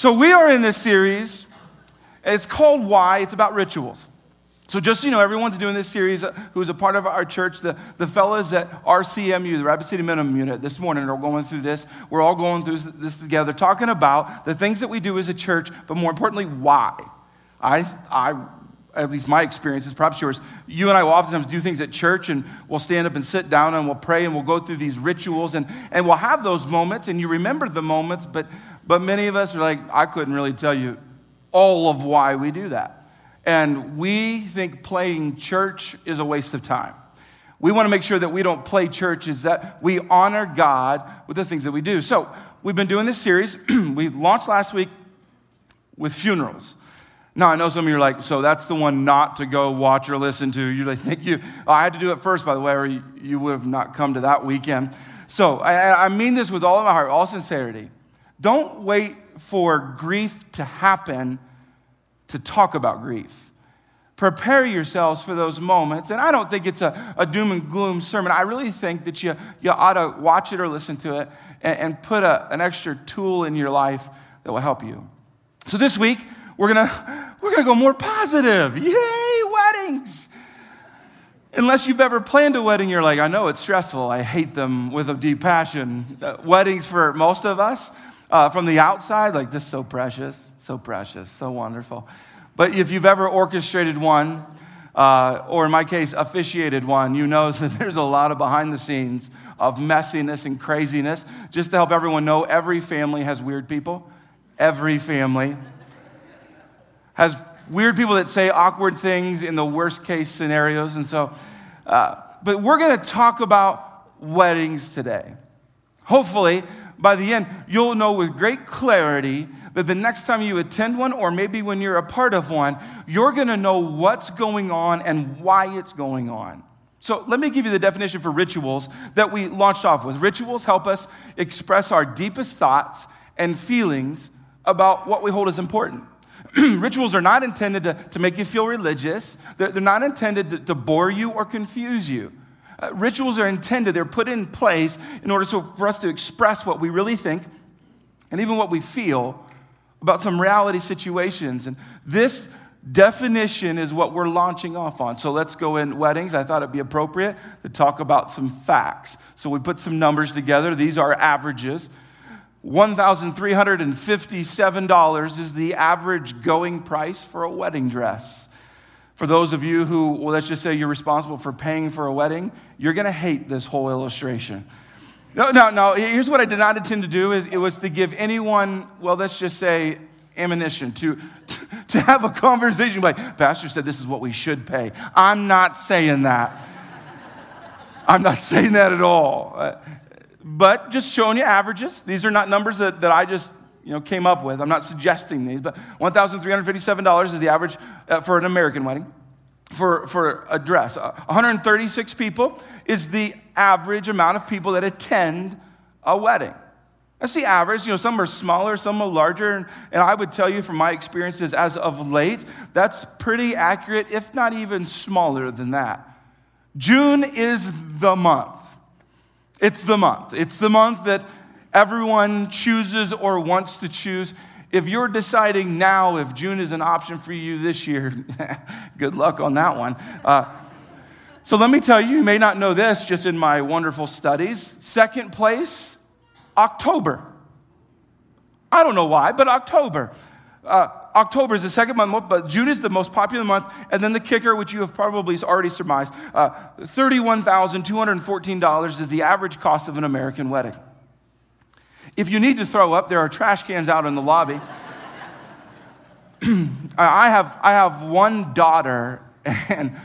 So we are in this series. It's called Why. It's about rituals. So just so you know, everyone's doing this series uh, who's a part of our church. The, the fellas at RCMU, the Rapid City Minimum Unit, this morning are going through this. We're all going through this together, talking about the things that we do as a church, but more importantly, why. I, I at least my experience is perhaps yours. You and I will oftentimes do things at church and we'll stand up and sit down and we'll pray and we'll go through these rituals and, and we'll have those moments and you remember the moments, but, but many of us are like, I couldn't really tell you all of why we do that. And we think playing church is a waste of time. We want to make sure that we don't play church, is that we honor God with the things that we do. So we've been doing this series. we launched last week with funerals. Now, I know some of you are like, so that's the one not to go watch or listen to. You're like, thank you. Oh, I had to do it first, by the way, or you, you would have not come to that weekend. So I, I mean this with all of my heart, all sincerity. Don't wait for grief to happen to talk about grief. Prepare yourselves for those moments. And I don't think it's a, a doom and gloom sermon. I really think that you, you ought to watch it or listen to it and, and put a, an extra tool in your life that will help you. So this week, we're gonna, we're gonna go more positive. Yay, weddings! Unless you've ever planned a wedding, you're like, I know it's stressful. I hate them with a deep passion. Uh, weddings for most of us, uh, from the outside, like this is so precious, so precious, so wonderful. But if you've ever orchestrated one, uh, or in my case, officiated one, you know that there's a lot of behind the scenes of messiness and craziness. Just to help everyone know, every family has weird people. Every family has weird people that say awkward things in the worst case scenarios. And so, uh, but we're going to talk about weddings today. Hopefully, by the end, you'll know with great clarity that the next time you attend one, or maybe when you're a part of one, you're going to know what's going on and why it's going on. So, let me give you the definition for rituals that we launched off with. Rituals help us express our deepest thoughts and feelings about what we hold as important. rituals are not intended to, to make you feel religious, they're, they're not intended to, to bore you or confuse you. Uh, rituals are intended, they're put in place in order so for us to express what we really think and even what we feel about some reality situations. And this definition is what we're launching off on. So let's go in weddings. I thought it'd be appropriate to talk about some facts. So we put some numbers together. These are averages. $1,357 is the average going price for a wedding dress. For those of you who, well, let's just say you're responsible for paying for a wedding, you're going to hate this whole illustration. No, no, no. Here's what I did not intend to do is it was to give anyone, well, let's just say, ammunition to, to have a conversation like, Pastor said this is what we should pay. I'm not saying that. I'm not saying that at all. But just showing you averages. These are not numbers that, that I just you know, came up with. I'm not suggesting these, but $1,357 is the average uh, for an American wedding for, for a dress. Uh, 136 people is the average amount of people that attend a wedding. That's the average. You know, some are smaller, some are larger. And, and I would tell you from my experiences as of late, that's pretty accurate, if not even smaller than that. June is the month. It's the month. It's the month that everyone chooses or wants to choose. If you're deciding now if June is an option for you this year, good luck on that one. Uh, so let me tell you, you may not know this just in my wonderful studies. Second place, October. I don't know why, but October. Uh, October is the second month, but June is the most popular month. And then the kicker, which you have probably already surmised uh, $31,214 is the average cost of an American wedding. If you need to throw up, there are trash cans out in the lobby. I, have, I have one daughter, and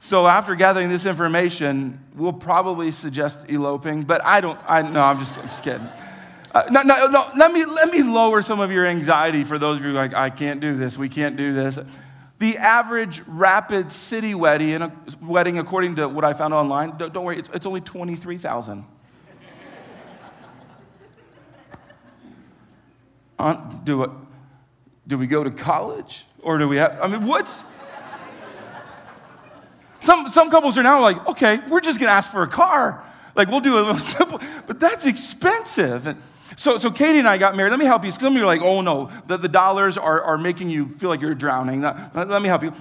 so after gathering this information, we'll probably suggest eloping, but I don't, I, no, I'm just, I'm just kidding. Uh, no, no, no, let me, let me lower some of your anxiety for those of you like, I can't do this, we can't do this. The average rapid city wedding, wedding according to what I found online, don't, don't worry, it's, it's only 23,000. do, it, do we go to college? Or do we have, I mean, what's. Some, some couples are now like, okay, we're just gonna ask for a car. Like, we'll do a little simple, but that's expensive. And, So, so Katie and I got married. Let me help you. Some of you are like, oh no, the, the dollars are, are making you feel like you're drowning. Let, let me help you.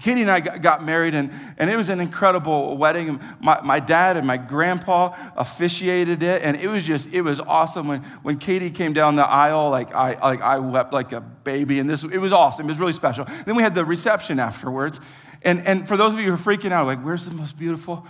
Katie and I got married, and, and it was an incredible wedding. My, my dad and my grandpa officiated it, and it was just, it was awesome. When, when Katie came down the aisle, like I, like I wept like a baby, and this, it was awesome. It was really special. Then we had the reception afterwards. And, and for those of you who are freaking out, like, where's the most beautiful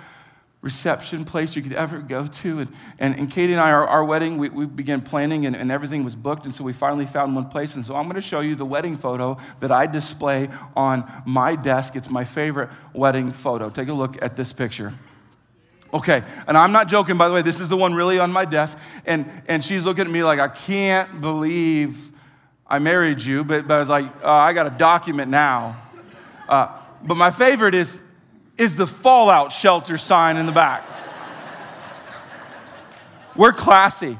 reception place you could ever go to. And, and, and Katie and I, our, our wedding, we, we began planning and, and everything was booked. And so we finally found one place. And so I'm going to show you the wedding photo that I display on my desk. It's my favorite wedding photo. Take a look at this picture. Okay, and I'm not joking, by the way, this is the one really on my desk. And, and she's looking at me like, I can't believe I married you. But, but I was like, oh, I got a document now. Uh, but my favorite is is the fallout shelter sign in the back. We're classy.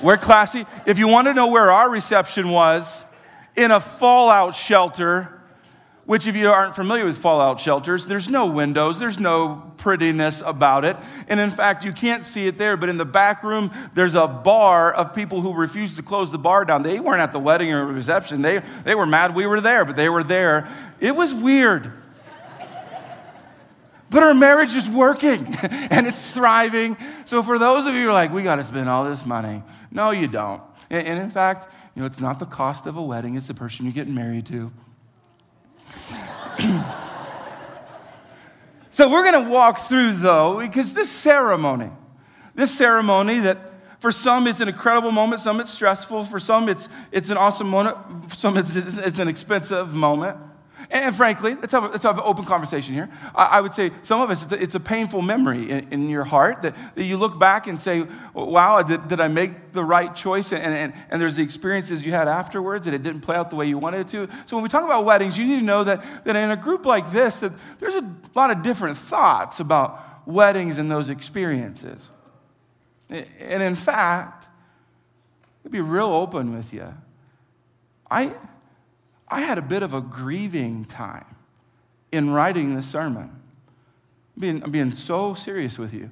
We're classy. If you want to know where our reception was, in a fallout shelter, which, if you aren't familiar with fallout shelters, there's no windows, there's no prettiness about it. And in fact, you can't see it there, but in the back room, there's a bar of people who refused to close the bar down. They weren't at the wedding or reception, they, they were mad we were there, but they were there. It was weird. But our marriage is working and it's thriving. So for those of you who are like, we got to spend all this money, no, you don't. And, in fact, you know, it's not the cost of a wedding, it's the person you're getting married to. so we're going to walk through, though, because this ceremony, this ceremony that for some it's an incredible moment, some it's stressful, for some it's, it's an awesome moment, some it's, it's an expensive moment. And frankly, let's have, let's have an open conversation here. I, I would say some of us, it's a, it's a painful memory in, in your heart that, that, you look back and say, wow, did, did I make the right choice? And, and, and there's the experiences you had afterwards that it didn't play out the way you wanted it to. So when we talk about weddings, you need to know that, that in a group like this, that there's a lot of different thoughts about weddings and those experiences. And in fact, to be real open with you, I I had a bit of a grieving time in writing this sermon. I'm being, I'm being so serious with you.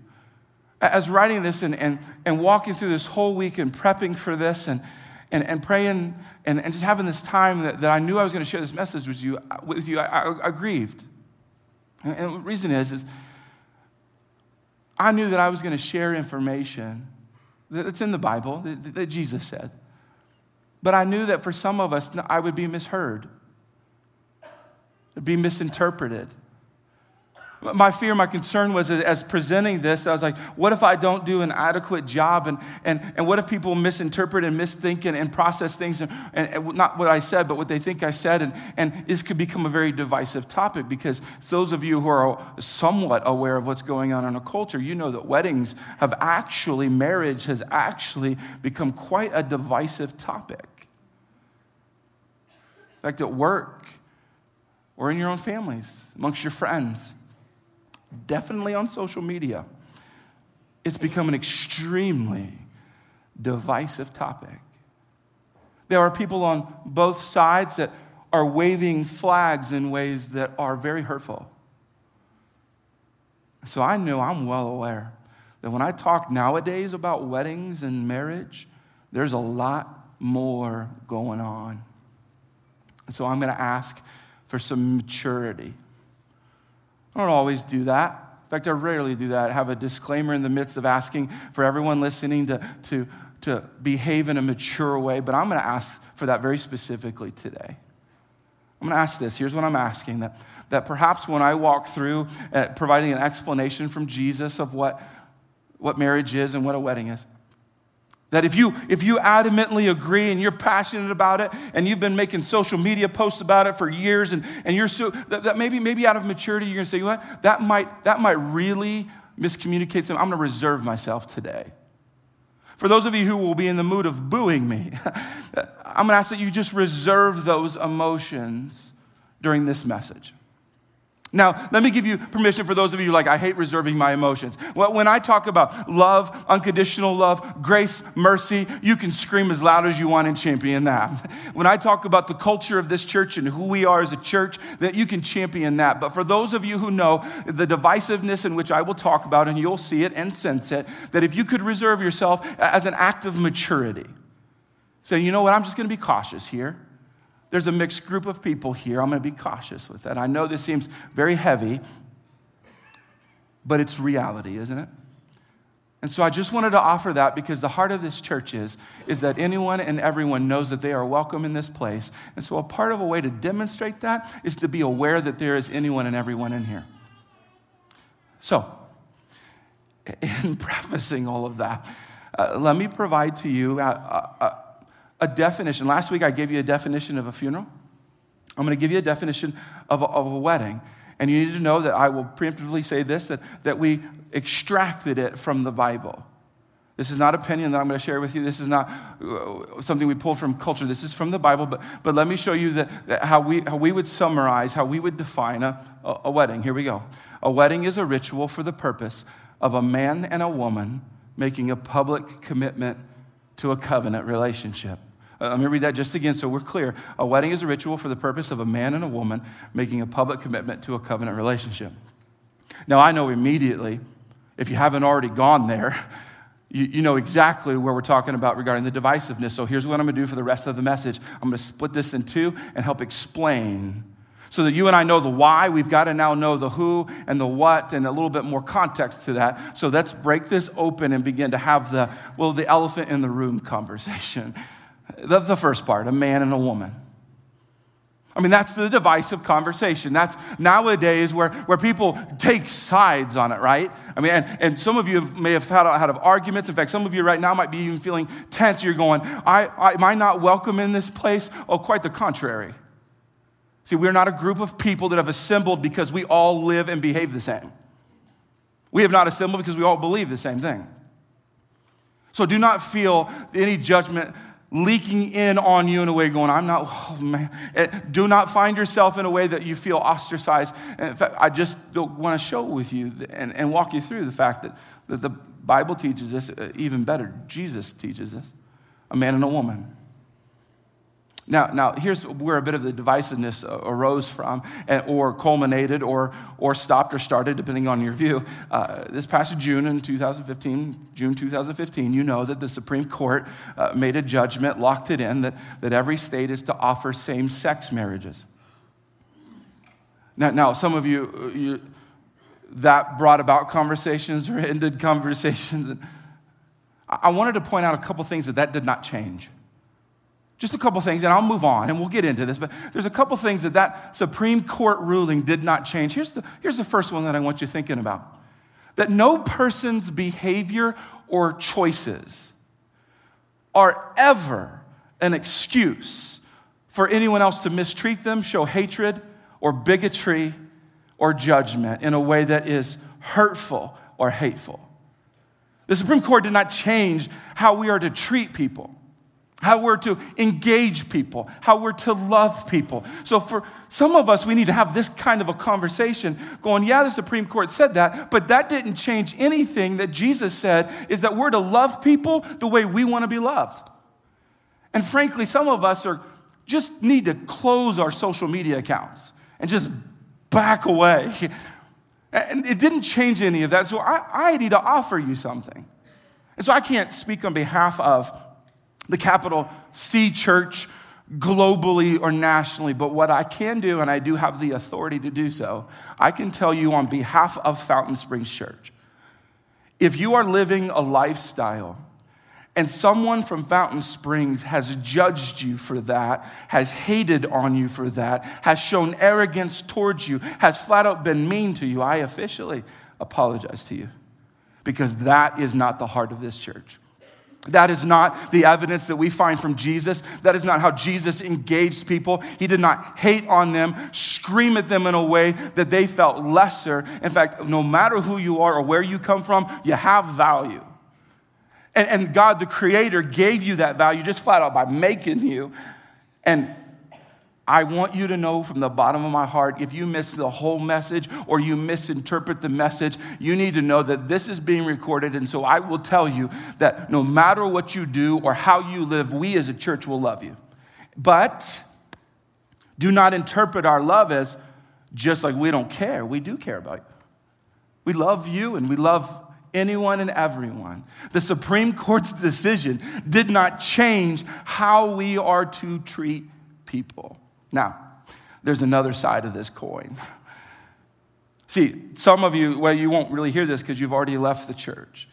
As writing this and, and, and walking through this whole week and prepping for this and, and, and praying and, and just having this time that, that I knew I was going to share this message with you, uh, with you I, I, I grieved. And, and the reason is, is I knew that I was going to share information that's in the Bible that, that Jesus said. But I knew that for some of us, I would be misheard, be misinterpreted. My fear, my concern was as presenting this, I was like, what if I don't do an adequate job? And, and, and what if people misinterpret and misthink and, and process things, and, and, not what I said, but what they think I said? And, and this could become a very divisive topic because those of you who are somewhat aware of what's going on in a culture, you know that weddings have actually, marriage has actually become quite a divisive topic fact, at work or in your own families, amongst your friends, definitely on social media, it's become an extremely divisive topic. There are people on both sides that are waving flags in ways that are very hurtful. So I know I'm well aware that when I talk nowadays about weddings and marriage, there's a lot more going on. And so I'm going to ask for some maturity. I don't always do that. In fact, I rarely do that. I have a disclaimer in the midst of asking for everyone listening to, to, to behave in a mature way, but I'm going to ask for that very specifically today. I'm going to ask this. Here's what I'm asking that, that perhaps when I walk through uh, providing an explanation from Jesus of what, what marriage is and what a wedding is, that if you, if you adamantly agree and you're passionate about it and you've been making social media posts about it for years and, and you're so, that, that maybe, maybe out of maturity you're to say, you know what, that might, that might really miscommunicate something. I'm to reserve myself today. For those of you who will be in the mood of booing me, I'm to ask that you just reserve those emotions during this message. Now, let me give you permission for those of you like, I hate reserving my emotions. Well, when I talk about love, unconditional love, grace, mercy, you can scream as loud as you want and champion that. When I talk about the culture of this church and who we are as a church, that you can champion that. But for those of you who know the divisiveness in which I will talk about, and you'll see it and sense it, that if you could reserve yourself as an act of maturity, say, you know what, I'm just to be cautious here. There's a mixed group of people here. I'm going to be cautious with that. I know this seems very heavy, but it's reality, isn't it? And so I just wanted to offer that because the heart of this church is, is that anyone and everyone knows that they are welcome in this place. And so a part of a way to demonstrate that is to be aware that there is anyone and everyone in here. So, in prefacing all of that, uh, let me provide to you a, a, a definition. Last week I gave you a definition of a funeral. I'm going to give you a definition of a, of a wedding. And you need to know that I will preemptively say this that, that we extracted it from the Bible. This is not opinion that I'm going to share with you. This is not uh, something we pulled from culture. This is from the Bible. But, but let me show you that, that how, we, how we would summarize, how we would define a, a, a wedding. Here we go. A wedding is a ritual for the purpose of a man and a woman making a public commitment to a covenant relationship. Uh, let me read that just again so we're clear. A wedding is a ritual for the purpose of a man and a woman making a public commitment to a covenant relationship. Now, I know immediately, if you haven't already gone there, you, you know exactly where we're talking about regarding the divisiveness. So here's what I'm going to do for the rest of the message I'm going to split this in two and help explain so that you and I know the why, we've got to now know the who and the what and a little bit more context to that. So let's break this open and begin to have the, well, the elephant in the room conversation. The, the first part, a man and a woman. I mean, that's the divisive conversation. That's nowadays where, where people take sides on it, right? I mean, and, and some of you may have had, had arguments. In fact, some of you right now might be even feeling tense. You're going, I, I, Am I not welcome in this place? Oh, quite the contrary. See, we're not a group of people that have assembled because we all live and behave the same. We have not assembled because we all believe the same thing. So do not feel any judgment leaking in on you in a way going, I'm not, oh man. Do not find yourself in a way that you feel ostracized. And in fact, I just want to show with you and, and walk you through the fact that, that the Bible teaches us uh, even better. Jesus teaches us a man and a woman. Now, now here's where a bit of the divisiveness arose from, or culminated, or, or stopped or started, depending on your view. Uh, this past June in 2015, June 2015, you know that the Supreme Court uh, made a judgment, locked it in, that, that every state is to offer same sex marriages. Now, now some of you, uh, you, that brought about conversations or ended conversations. I wanted to point out a couple things that that did not change. Just a couple things, and I'll move on and we'll get into this, but there's a couple things that that Supreme Court ruling did not change. Here's the, here's the first one that I want you thinking about that no person's behavior or choices are ever an excuse for anyone else to mistreat them, show hatred or bigotry or judgment in a way that is hurtful or hateful. The Supreme Court did not change how we are to treat people how we're to engage people, how we're to love people. So, for some of us, we need to have this kind of a conversation going, yeah, the Supreme Court said that, but that didn't change anything that Jesus said is that we're to love people the way we want to be loved. And frankly, some of us are just need to close our social media accounts and just back away. And it didn't change any of that. So I, I need to offer you something. And so I can't speak on behalf of the capital C church globally or nationally, but what I can do, and I do have the authority to do so, I can tell you on behalf of Fountain Springs Church if you are living a lifestyle and someone from Fountain Springs has judged you for that, has hated on you for that, has shown arrogance towards you, has flat out been mean to you, I officially apologize to you because that is not the heart of this church. That is not the evidence that we find from Jesus. That is not how Jesus engaged people. He did not hate on them, scream at them in a way that they felt lesser. In fact, no matter who you are or where you come from, you have value. And, and God, the Creator, gave you that value just flat out by making you. And I want you to know from the bottom of my heart if you miss the whole message or you misinterpret the message, you need to know that this is being recorded. And so I will tell you that no matter what you do or how you live, we as a church will love you. But do not interpret our love as just like we don't care. We do care about you. We love you and we love anyone and everyone. The Supreme Court's decision did not change how we are to treat people. Now, there's another side of this coin. See, some of you, well, you won't really hear this because you've already left the church.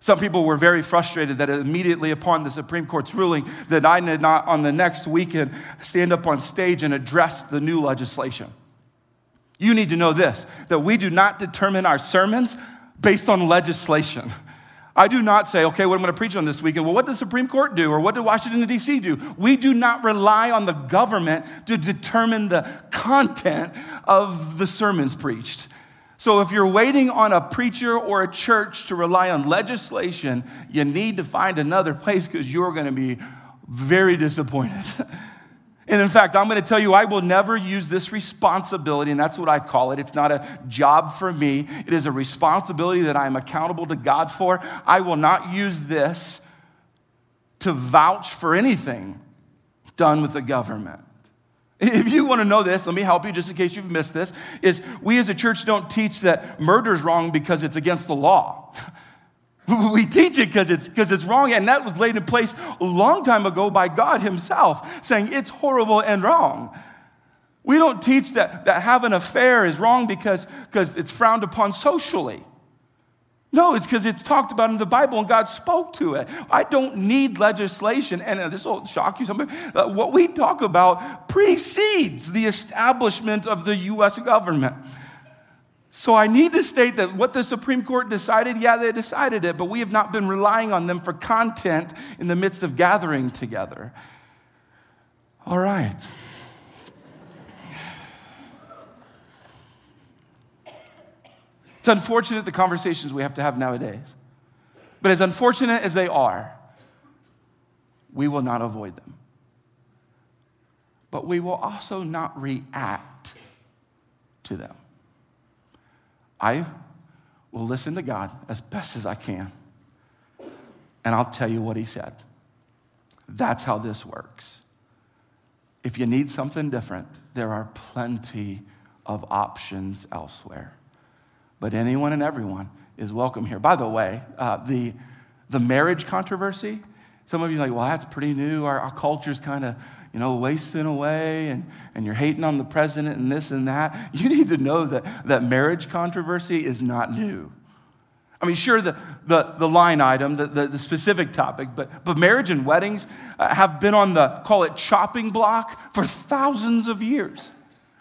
Some people were very frustrated that immediately upon the Supreme Court's ruling that I did not on the next weekend stand up on stage and address the new legislation. You need to know this that we do not determine our sermons based on legislation. I do not say, okay, what I'm going to preach on this weekend. Well, what did the Supreme Court do? Or what did Washington, D.C. do? We do not rely on the government to determine the content of the sermons preached. So if you're waiting on a preacher or a church to rely on legislation, you need to find another place because you're going to be very disappointed. And in fact, I'm going to tell you, I will never use this responsibility, and that's what I call it. It's not a job for me, it is a responsibility that I am accountable to God for. I will not use this to vouch for anything done with the government. If you want to know this, let me help you just in case you've missed this. Is we as a church don't teach that murder is wrong because it's against the law. We teach it because it's because it's wrong, and that was laid in place a long time ago by God Himself, saying it's horrible and wrong. We don't teach that, that having an affair is wrong because, it's frowned upon socially. No, it's because it's talked about in the Bible and God spoke to it. I don't need legislation, and this will shock you. Somebody, what we talk about precedes the establishment of the U.S. government. So I need to state that what the Supreme Court decided, yeah, they decided it, but we have not been relying on them for content in the midst of gathering together. All right. It's unfortunate the conversations we have to have nowadays. But as unfortunate as they are, we will not avoid them. But we will also not react to them. I will listen to God as best as I can, and I'll tell you what He said. That's how this works. If you need something different, there are plenty of options elsewhere. But anyone and everyone is welcome here. By the way, uh, the, the marriage controversy, some of you are like, well, that's pretty new. Our, our culture's kind of you know, wasting away and, and you're hating on the president and this and that, you need to know that, that marriage controversy is not new. I mean, sure, the, the, the line item, the, the, the specific topic, but, but marriage and weddings uh, have been on the, call it chopping block, for thousands of years.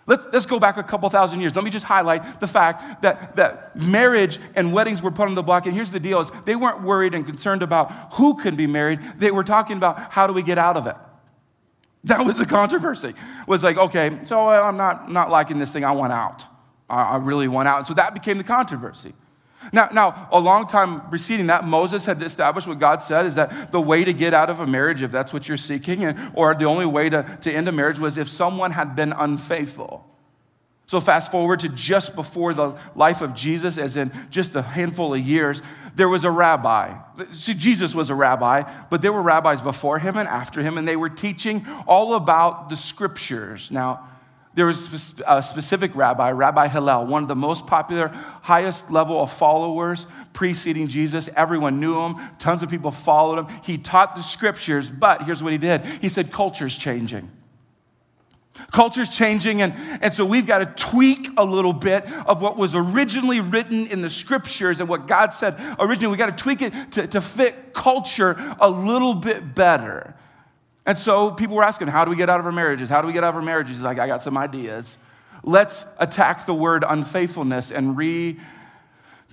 Let's, let's go back a couple thousand years. Let me just highlight the fact that, that marriage and weddings were put on the block. And here's the deal is they weren't worried and concerned about who could be married. They were talking about how do we get out of it. That was the controversy. Was like, okay, so I'm not, not liking this thing. I want out. I, I really want out. And so that became the controversy. Now, now, a long time preceding that, Moses had established what God said is that the way to get out of a marriage, if that's what you're seeking, and, or the only way to, to end a marriage was if someone had been unfaithful. So, fast forward to just before the life of Jesus, as in just a handful of years, there was a rabbi. See, Jesus was a rabbi, but there were rabbis before him and after him, and they were teaching all about the scriptures. Now, there was a specific rabbi, Rabbi Hillel, one of the most popular, highest level of followers preceding Jesus. Everyone knew him, tons of people followed him. He taught the scriptures, but here's what he did he said, Culture's changing. Culture's changing, and, and so we've got to tweak a little bit of what was originally written in the scriptures and what God said originally. We've got to tweak it to, to fit culture a little bit better. And so people were asking, How do we get out of our marriages? How do we get out of our marriages? He's like, I got some ideas. Let's attack the word unfaithfulness and re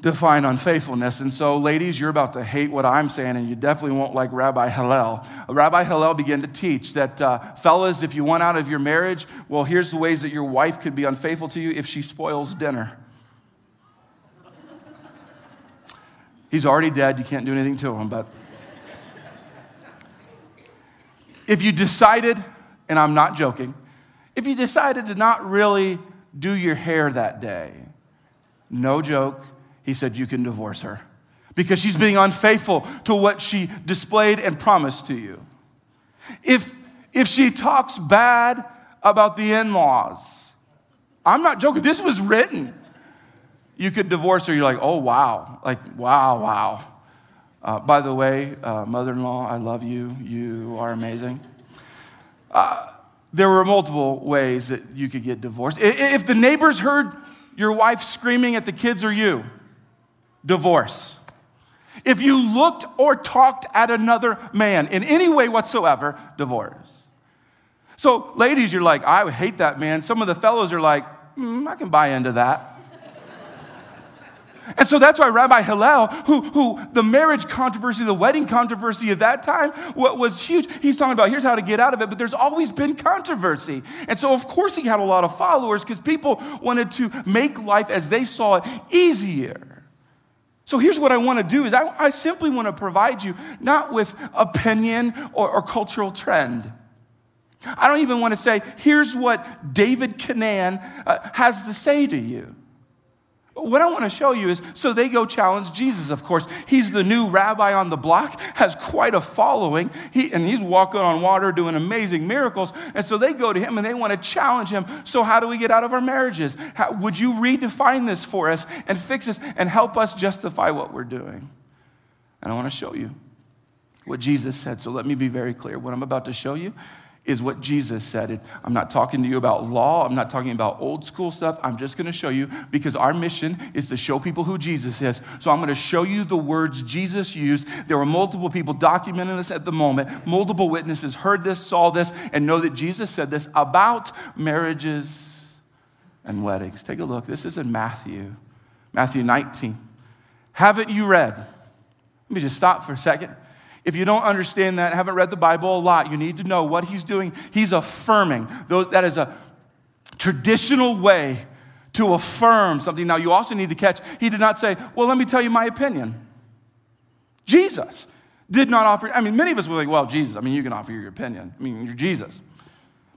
define unfaithfulness. And so, ladies, you're about to hate what I'm saying, and you definitely won't like Rabbi Hillel. Rabbi Hillel began to teach that, uh, fellas, if you want out of your marriage, well, here's the ways that your wife could be unfaithful to you if she spoils dinner. He's already dead, you can't do anything to him, but if you decided, and I'm not joking, if you decided to not really do your hair that day, no joke, he said you can divorce her because she's being unfaithful to what she displayed and promised to you. If, if she talks bad about the in laws, I'm not joking, this was written. You could divorce her, you're like, oh, wow. Like, wow, wow. Uh, by the way, uh, mother in law, I love you. You are amazing. Uh, there were multiple ways that you could get divorced. If the neighbors heard your wife screaming at the kids or you, divorce. If you looked or talked at another man in any way whatsoever, divorce. So, ladies, you're like, I hate that man. Some of the fellows are like, mm, I can buy into that. And so that's why Rabbi Hillel, who, who the marriage controversy, the wedding controversy of that time, what was huge, he's talking about here's how to get out of it, but there's always been controversy. And so, of course, he had a lot of followers because people wanted to make life as they saw it easier. So here's what I want to do is I, I simply want to provide you not with opinion or, or cultural trend. I don't even want to say, here's what David Canaan uh, has to say to you. What I want to show you is so they go challenge Jesus, of course. He's the new rabbi on the block, has quite a following, he, and he's walking on water doing amazing miracles. And so they go to him and they want to challenge him. So, how do we get out of our marriages? How, would you redefine this for us and fix this and help us justify what we're doing? And I want to show you what Jesus said. So, let me be very clear. What I'm about to show you is what Jesus said. I'm not talking to you about law. I'm not talking about old school stuff. I'm just going to show you because our mission is to show people who Jesus is. So I'm going to show you the words Jesus used. There were multiple people documenting this at the moment. Multiple witnesses heard this, saw this, and know that Jesus said this about marriages and weddings. Take a look. This is in Matthew, Matthew 19. Haven't you read? Let me just stop for a second. If you don't understand that, haven't read the Bible a lot, you need to know what he's doing. He's affirming. That is a traditional way to affirm something. Now, you also need to catch, he did not say, Well, let me tell you my opinion. Jesus did not offer, I mean, many of us were like, Well, Jesus, I mean, you can offer your opinion. I mean, you're Jesus.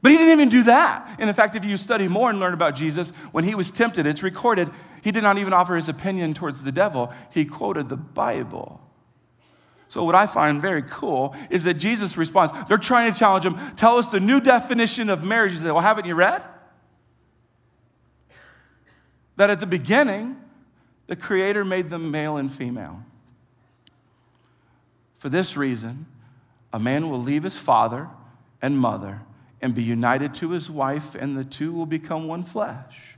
But he didn't even do that. And in fact, if you study more and learn about Jesus, when he was tempted, it's recorded, he did not even offer his opinion towards the devil. He quoted the Bible. So, what I find very cool is that Jesus responds. They're trying to challenge him. Tell us the new definition of marriage. He said, Well, haven't you read? That at the beginning, the Creator made them male and female. For this reason, a man will leave his father and mother and be united to his wife, and the two will become one flesh.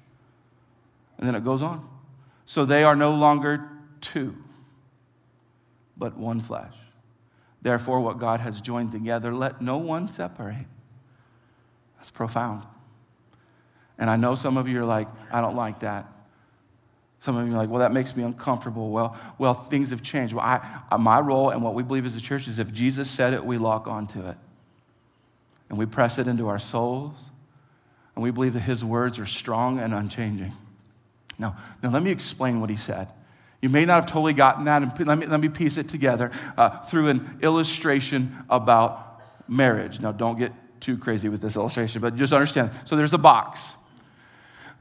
And then it goes on. So they are no longer two but one flesh. Therefore, what God has joined together, let no one separate. That's profound. And I know some of you are like, I don't like that. Some of you are like, well, that makes me uncomfortable. Well, well, things have changed. Well, I, my role and what we believe as a church is if Jesus said it, we lock onto it. And we press it into our souls. And we believe that his words are strong and unchanging. Now, now let me explain what he said. You may not have totally gotten that, and let me, let me piece it together uh, through an illustration about marriage. Now, don't get too crazy with this illustration, but just understand. So, there's a box.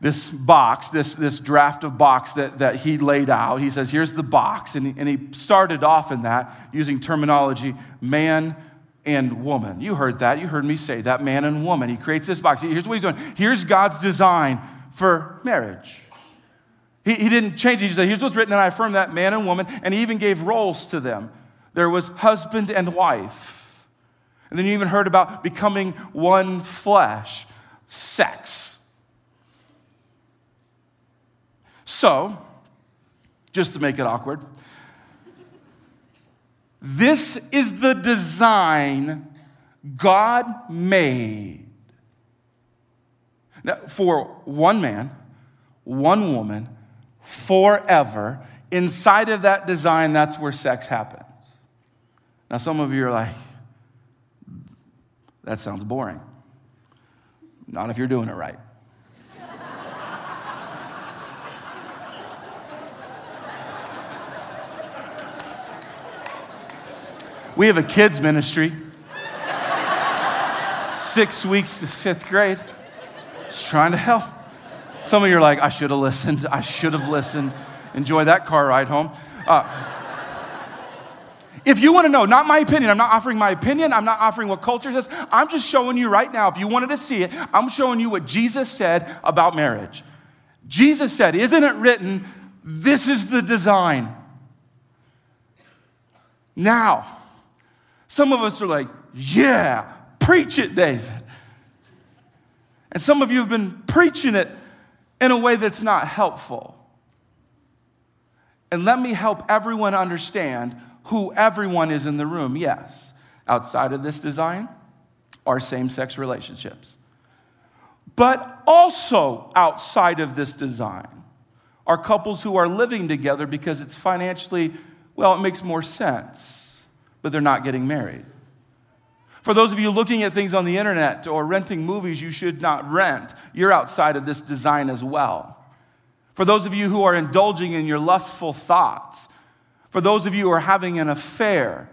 This box, this, this draft of box that, that he laid out, he says, Here's the box. And and he started off in that using terminology man and woman. You heard that. You heard me say that man and woman. He creates this box. Here's what he's doing. Here's God's design for marriage. He, he didn't change it. He said, Here's what's written, and I affirm that man and woman, and he even gave roles to them. There was husband and wife. And then you even heard about becoming one flesh, sex. So, just to make it awkward, this is the design God made now, for one man, one woman, forever. Inside of that design, that's where sex happens. Now, some of you are like, that sounds boring. Not if you're doing it right. we have a kids' ministry, six weeks to fifth grade. Just trying to help. Some of you are like, I should have listened. I should have listened. Enjoy that car ride home. Uh, if you want to know, not my opinion, I'm not offering my opinion, I'm not offering what culture says. I'm just showing you right now, if you wanted to see it, I'm showing you what Jesus said about marriage. Jesus said, Isn't it written, this is the design? Now, some of us are like, Yeah, preach it, David. And some of you have been preaching it in a way that's not helpful. And let me help everyone understand who everyone is in the room. Yes, outside of this design are same sex relationships. But also outside of this design are couples who are living together because it's financially, well, it makes more sense, but they're not getting married. For those of you looking at things on the internet or renting movies you should not rent, you're outside of this design as well. For those of you who are indulging in your lustful thoughts, for those of you who are having an affair,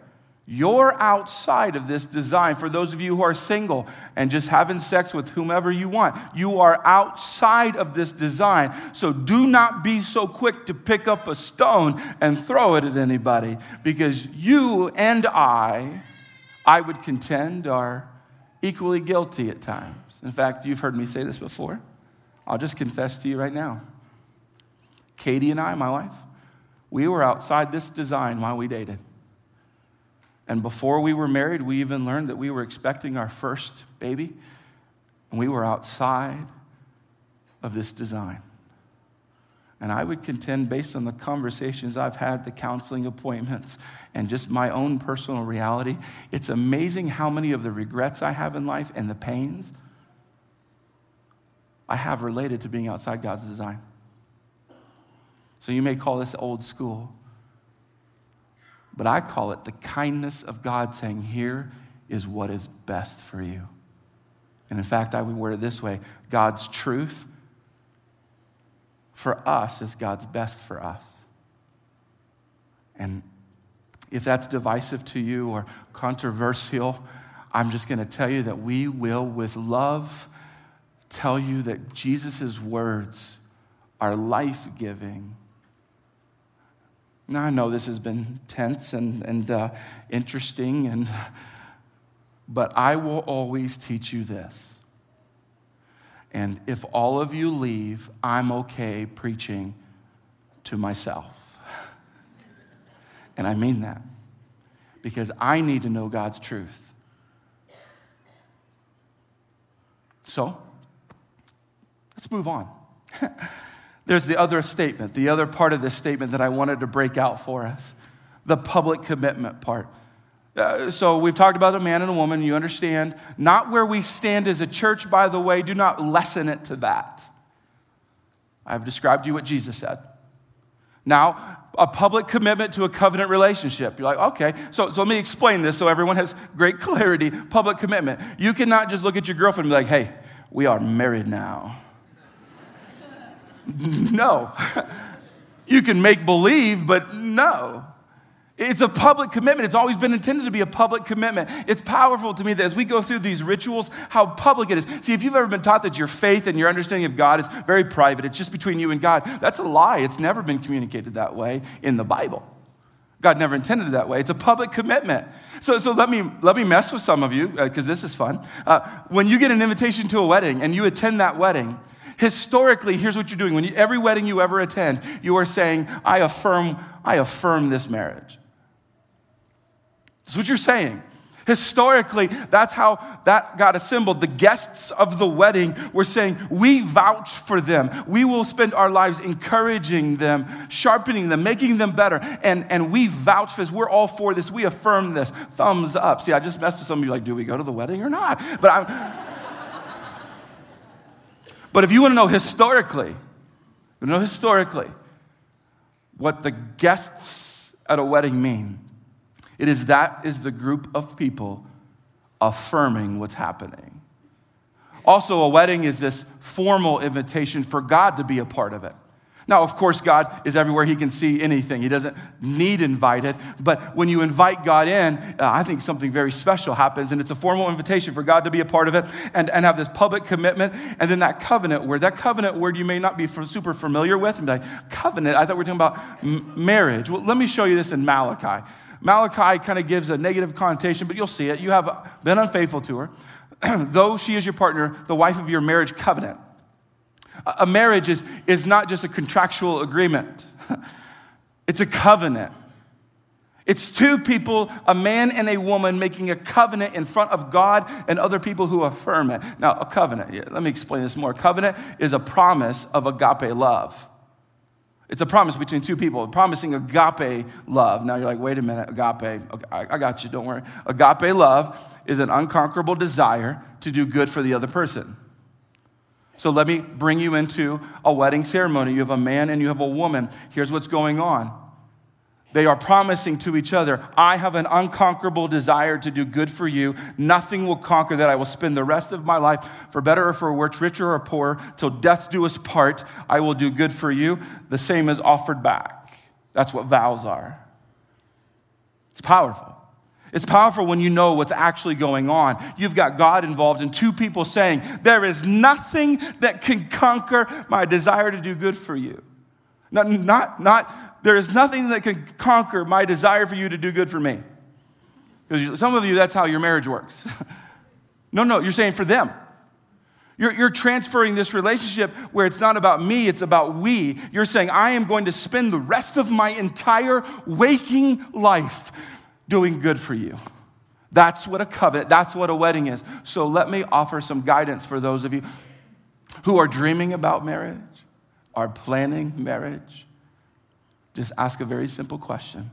you're outside of this design. For those of you who are single and just having sex with whomever you want, you are outside of this design. So do not be so quick to pick up a stone and throw it at anybody because you and I, I would contend, are equally guilty at times. In fact, you've heard me say this before. I'll just confess to you right now. Katie and I, my wife, we were outside this design while we dated. And before we were married, we even learned that we were expecting our first baby, and we were outside of this design. And I would contend, based on the conversations I've had, the counseling appointments, and just my own personal reality, it's amazing how many of the regrets I have in life and the pains I have related to being outside God's design. So you may call this old school, but I call it the kindness of God saying, Here is what is best for you. And in fact, I would word it this way God's truth for us is God's best for us. And if that's divisive to you or controversial, I'm just going to tell you that we will, with love, tell you that Jesus' words are life giving now, I know this has been tense and, and uh, interesting, and, but I will always teach you this. And if all of you leave, I'm okay preaching to myself. And I mean that because I need to know God's truth. So, let's move on. There's the other statement, the other part of this statement that I wanted to break out for us the public commitment part. Uh, so we've talked about a man and a woman, you understand. Not where we stand as a church, by the way, do not lessen it to that. I've described to you what Jesus said. Now, a public commitment to a covenant relationship. You're like, okay, so, so let me explain this so everyone has great clarity. Public commitment. You cannot just look at your girlfriend and be like, hey, we are married now. No. You can make believe, but no. It's a public commitment. It's always been intended to be a public commitment. It's powerful to me that as we go through these rituals, how public it is. See, if you've ever been taught that your faith and your understanding of God is very private, it's just between you and God, that's a lie. It's never been communicated that way in the Bible. God never intended it that way. It's a public commitment. So, so let, me, let me mess with some of you, because uh, this is fun. Uh, when you get an invitation to a wedding and you attend that wedding, Historically, here's what you're doing. When you, every wedding you ever attend, you are saying, I affirm, I affirm this marriage. That's what you're saying. Historically, that's how that got assembled. The guests of the wedding were saying, We vouch for them. We will spend our lives encouraging them, sharpening them, making them better. And, and we vouch for this. We're all for this. We affirm this. Thumbs up. See, I just messed with some of you like, Do we go to the wedding or not? But I'm. But if you want to know historically, you know historically what the guests at a wedding mean, it is that is the group of people affirming what's happening. Also, a wedding is this formal invitation for God to be a part of it. Now, of course, God is everywhere. He can see anything. He doesn't need invited. But when you invite God in, uh, I think something very special happens. And it's a formal invitation for God to be a part of it and, and have this public commitment. And then that covenant word, that covenant word you may not be super familiar with. And be like, covenant, I thought we were talking about m- marriage. Well, let me show you this in Malachi. Malachi kind of gives a negative connotation, but you'll see it. You have been unfaithful to her. Though she is your partner, the wife of your marriage covenant. A marriage is, is not just a contractual agreement, it's a covenant. It's two people, a man and a woman, making a covenant in front of God and other people who affirm it. Now, a covenant, let me explain this more. A covenant is a promise of agape love. It's a promise between two people, promising agape love. Now you're like, wait a minute, agape. Okay, I got you, don't worry. Agape love is an unconquerable desire to do good for the other person. So let me bring you into a wedding ceremony. You have a man and you have a woman. Here's what's going on. They are promising to each other, I have an unconquerable desire to do good for you. Nothing will conquer that. I will spend the rest of my life, for better or for worse, richer or poorer, till death do us part. I will do good for you. The same is offered back. That's what vows are. It's powerful. It's powerful when you know what's actually going on. You've got God involved and two people saying, There is nothing that can conquer my desire to do good for you. Not, not, not there is nothing that can conquer my desire for you to do good for me. Because some of you, that's how your marriage works. no, no, you're saying for them. You're, you're transferring this relationship where it's not about me, it's about we. You're saying, I am going to spend the rest of my entire waking life doing good for you. That's what a covenant, that's what a wedding is. So let me offer some guidance for those of you who are dreaming about marriage, are planning marriage. Just ask a very simple question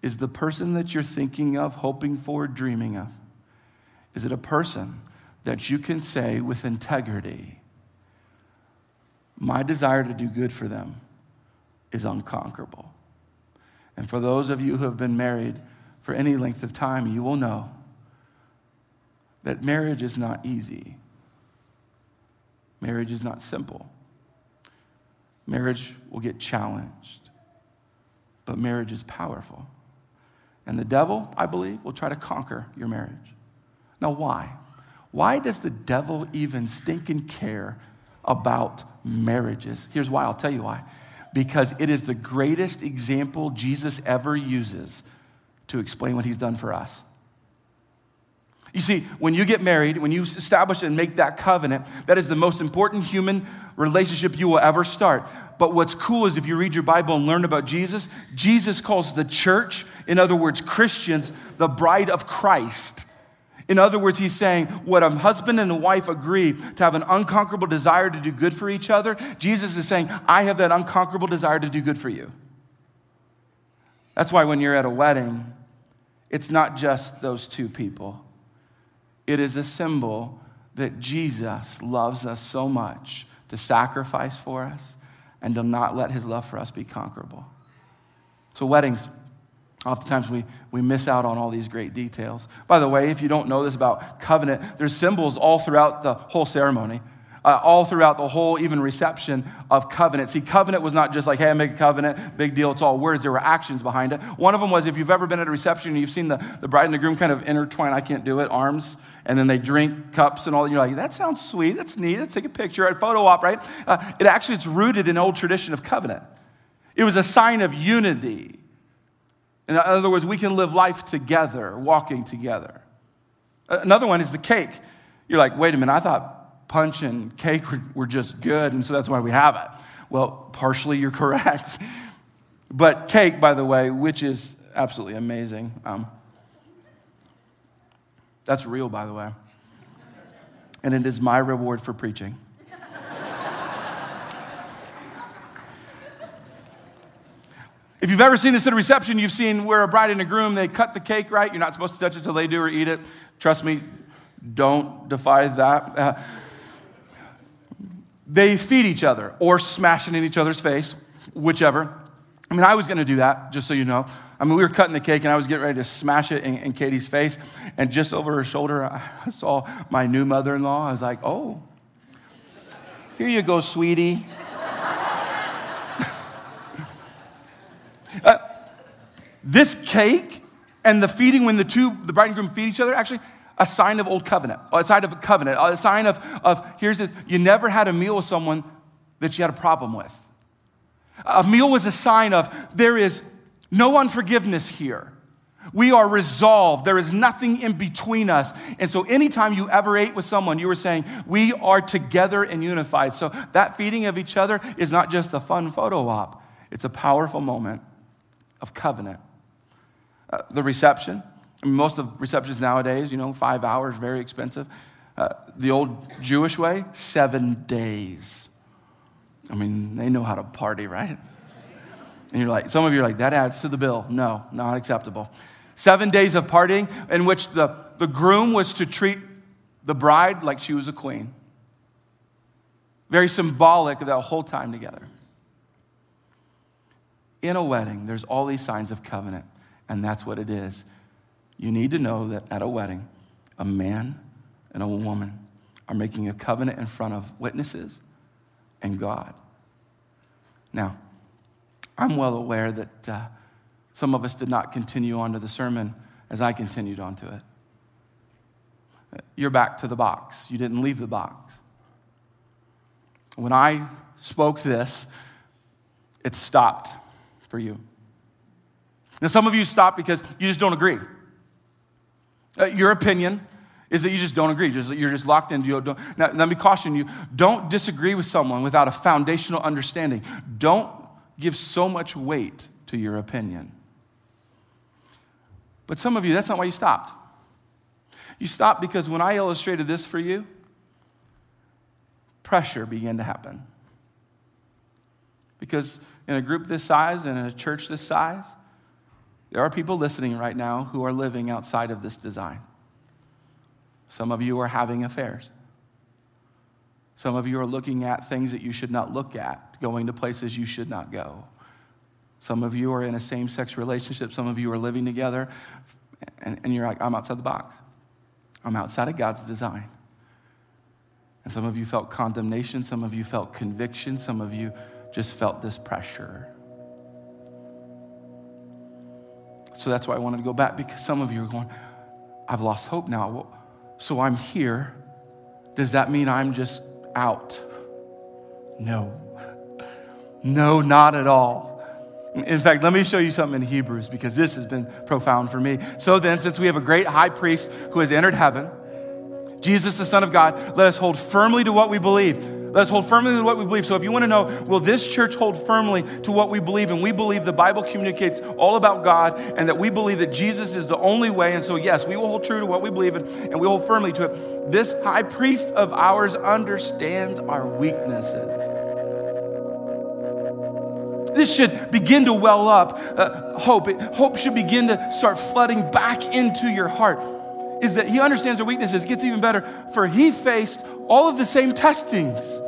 Is the person that you're thinking of, hoping for, dreaming of, is it a person that you can say with integrity, my desire to do good for them is unconquerable? And for those of you who have been married, for any length of time, you will know that marriage is not easy. Marriage is not simple. Marriage will get challenged, but marriage is powerful. And the devil, I believe, will try to conquer your marriage. Now, why? Why does the devil even stinking care about marriages? Here's why I'll tell you why. Because it is the greatest example Jesus ever uses to explain what he's done for us. You see, when you get married, when you establish and make that covenant, that is the most important human relationship you will ever start. But what's cool is if you read your Bible and learn about Jesus, Jesus calls the church, in other words, Christians, the bride of Christ. In other words, he's saying what a husband and a wife agree to have an unconquerable desire to do good for each other, Jesus is saying, I have that unconquerable desire to do good for you. That's why when you're at a wedding, it's not just those two people, it is a symbol that Jesus loves us so much to sacrifice for us and to not let his love for us be conquerable. So, weddings, oftentimes we, we miss out on all these great details. By the way, if you don't know this about covenant, there's symbols all throughout the whole ceremony uh, all throughout the whole even reception of covenant. See, covenant was not just like, hey, I make a covenant, big deal, it's all words. There were actions behind it. One of them was if you've ever been at a reception and you've seen the, the bride and the groom kind of intertwine, I can't do it, arms, and then they drink cups and all. You're like, that sounds sweet, that's neat, let's take a picture, a photo op, right? Uh, it actually, it's rooted in old tradition of covenant. It was a sign of unity. In other words, we can live life together, walking together. Another one is the cake. You're like, wait a minute, I thought punch and cake were, were just good, and so that's why we have it. Well, partially you're correct. But cake, by the way, which is absolutely amazing. Um, that's real, by the way. And it is my reward for preaching. If you've ever seen this at a reception, you've seen where a bride and a groom, they cut the cake, right? You're not supposed to touch it till they do or eat it. Trust me, don't defy that. Uh, they feed each other or smash it in each other's face, whichever. I mean, I was gonna do that, just so you know. I mean, we were cutting the cake and I was getting ready to smash it in, in Katie's face. And just over her shoulder, I saw my new mother in law. I was like, oh, here you go, sweetie. Uh, this cake and the feeding when the two, the bride and groom feed each other, actually a sign of old covenant, a sign of a covenant, a sign of, of here's this, you never had a meal with someone that you had a problem with. A meal was a sign of there is no unforgiveness here. We are resolved. There is nothing in between us. And so, anytime you ever ate with someone, you were saying, We are together and unified. So, that feeding of each other is not just a fun photo op, it's a powerful moment of covenant. Uh, the reception, most of receptions nowadays, you know, five hours, very expensive. Uh, the old Jewish way, seven days. I mean, they know how to party, right? And you're like, some of you are like, that adds to the bill. No, not acceptable. Seven days of partying in which the, the groom was to treat the bride like she was a queen. Very symbolic of that whole time together. In a wedding, there's all these signs of covenant, and that's what it is. You need to know that at a wedding, a man and a woman are making a covenant in front of witnesses and God. Now, I'm well aware that uh, some of us did not continue on to the sermon as I continued on to it. You're back to the box. You didn't leave the box. When I spoke this, it stopped for you. Now, some of you stopped because you just don't agree. Uh, your opinion is that you just don't agree. Just, you're just locked into you. Now, let me caution you don't disagree with someone without a foundational understanding. Don't give so much weight to your opinion. But some of you, that's not why you stopped. You stopped because when I illustrated this for you, pressure began to happen. Because in a group this size and in a church this size, there are people listening right now who are living outside of this design. Some of you are having affairs. Some of you are looking at things that you should not look at, going to places you should not go. Some of you are in a same sex relationship. Some of you are living together, and, and you're like, I'm outside the box. I'm outside of God's design. And some of you felt condemnation. Some of you felt conviction. Some of you just felt this pressure. So that's why I wanted to go back because some of you are going, I've lost hope now. So I'm here. Does that mean I'm just out? No. No, not at all. In fact, let me show you something in Hebrews because this has been profound for me. So then, since we have a great high priest who has entered heaven, Jesus, the Son of God, let us hold firmly to what we believe. Let us hold firmly to what we believe. So, if you want to know, will this church hold firmly to what we believe? And we believe the Bible communicates all about God and that we believe that Jesus is the only way. And so, yes, we will hold true to what we believe in and we hold firmly to it. This high priest of ours understands our weaknesses. This should begin to well up uh, hope. It, hope should begin to start flooding back into your heart. Is that he understands our weaknesses, gets even better, for he faced all of the same testings.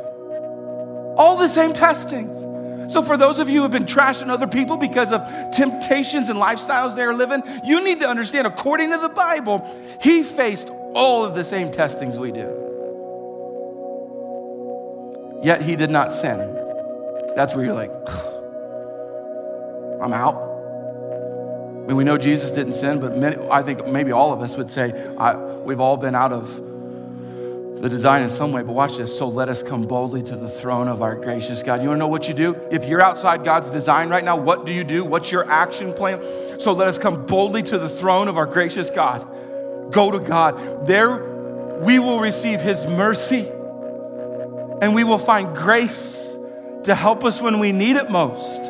All the same testings. So, for those of you who have been trashing other people because of temptations and lifestyles they are living, you need to understand, according to the Bible, he faced all of the same testings we do. Yet he did not sin. That's where you're like, I'm out. I mean, we know Jesus didn't sin, but many, I think maybe all of us would say we've all been out of the design in some way. But watch this. So let us come boldly to the throne of our gracious God. You want to know what you do? If you're outside God's design right now, what do you do? What's your action plan? So let us come boldly to the throne of our gracious God. Go to God. There we will receive His mercy and we will find grace to help us when we need it most.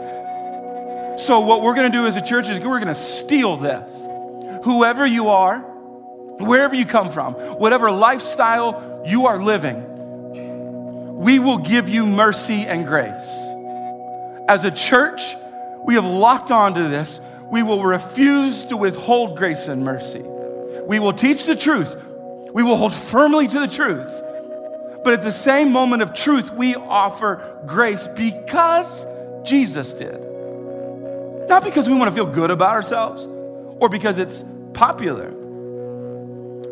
So, what we're to do as a church is we're to steal this. Whoever you are, wherever you come from, whatever lifestyle you are living, we will give you mercy and grace. As a church, we have locked onto this. We will refuse to withhold grace and mercy. We will teach the truth. We will hold firmly to the truth. But at the same moment of truth, we offer grace because Jesus did. Not because we want to feel good about ourselves or because it's popular,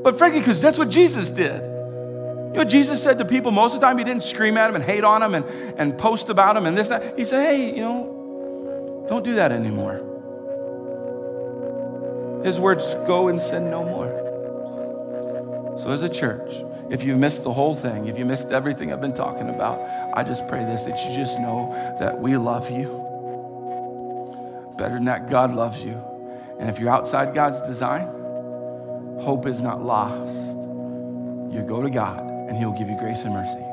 but frankly, because that's what Jesus did. You know, Jesus said to people most of the time, he didn't scream at them and hate on them and, and post about them and this, that. He said, hey, you know, Don't do that anymore. His words go and sin no more. So, as a church, if you've missed the whole thing, if you missed everything I've been talking about, I just pray this that you just know that we love you. Better than that, God loves you. And if you're outside God's design, hope is not lost. You go to God, and He'll give you grace and mercy.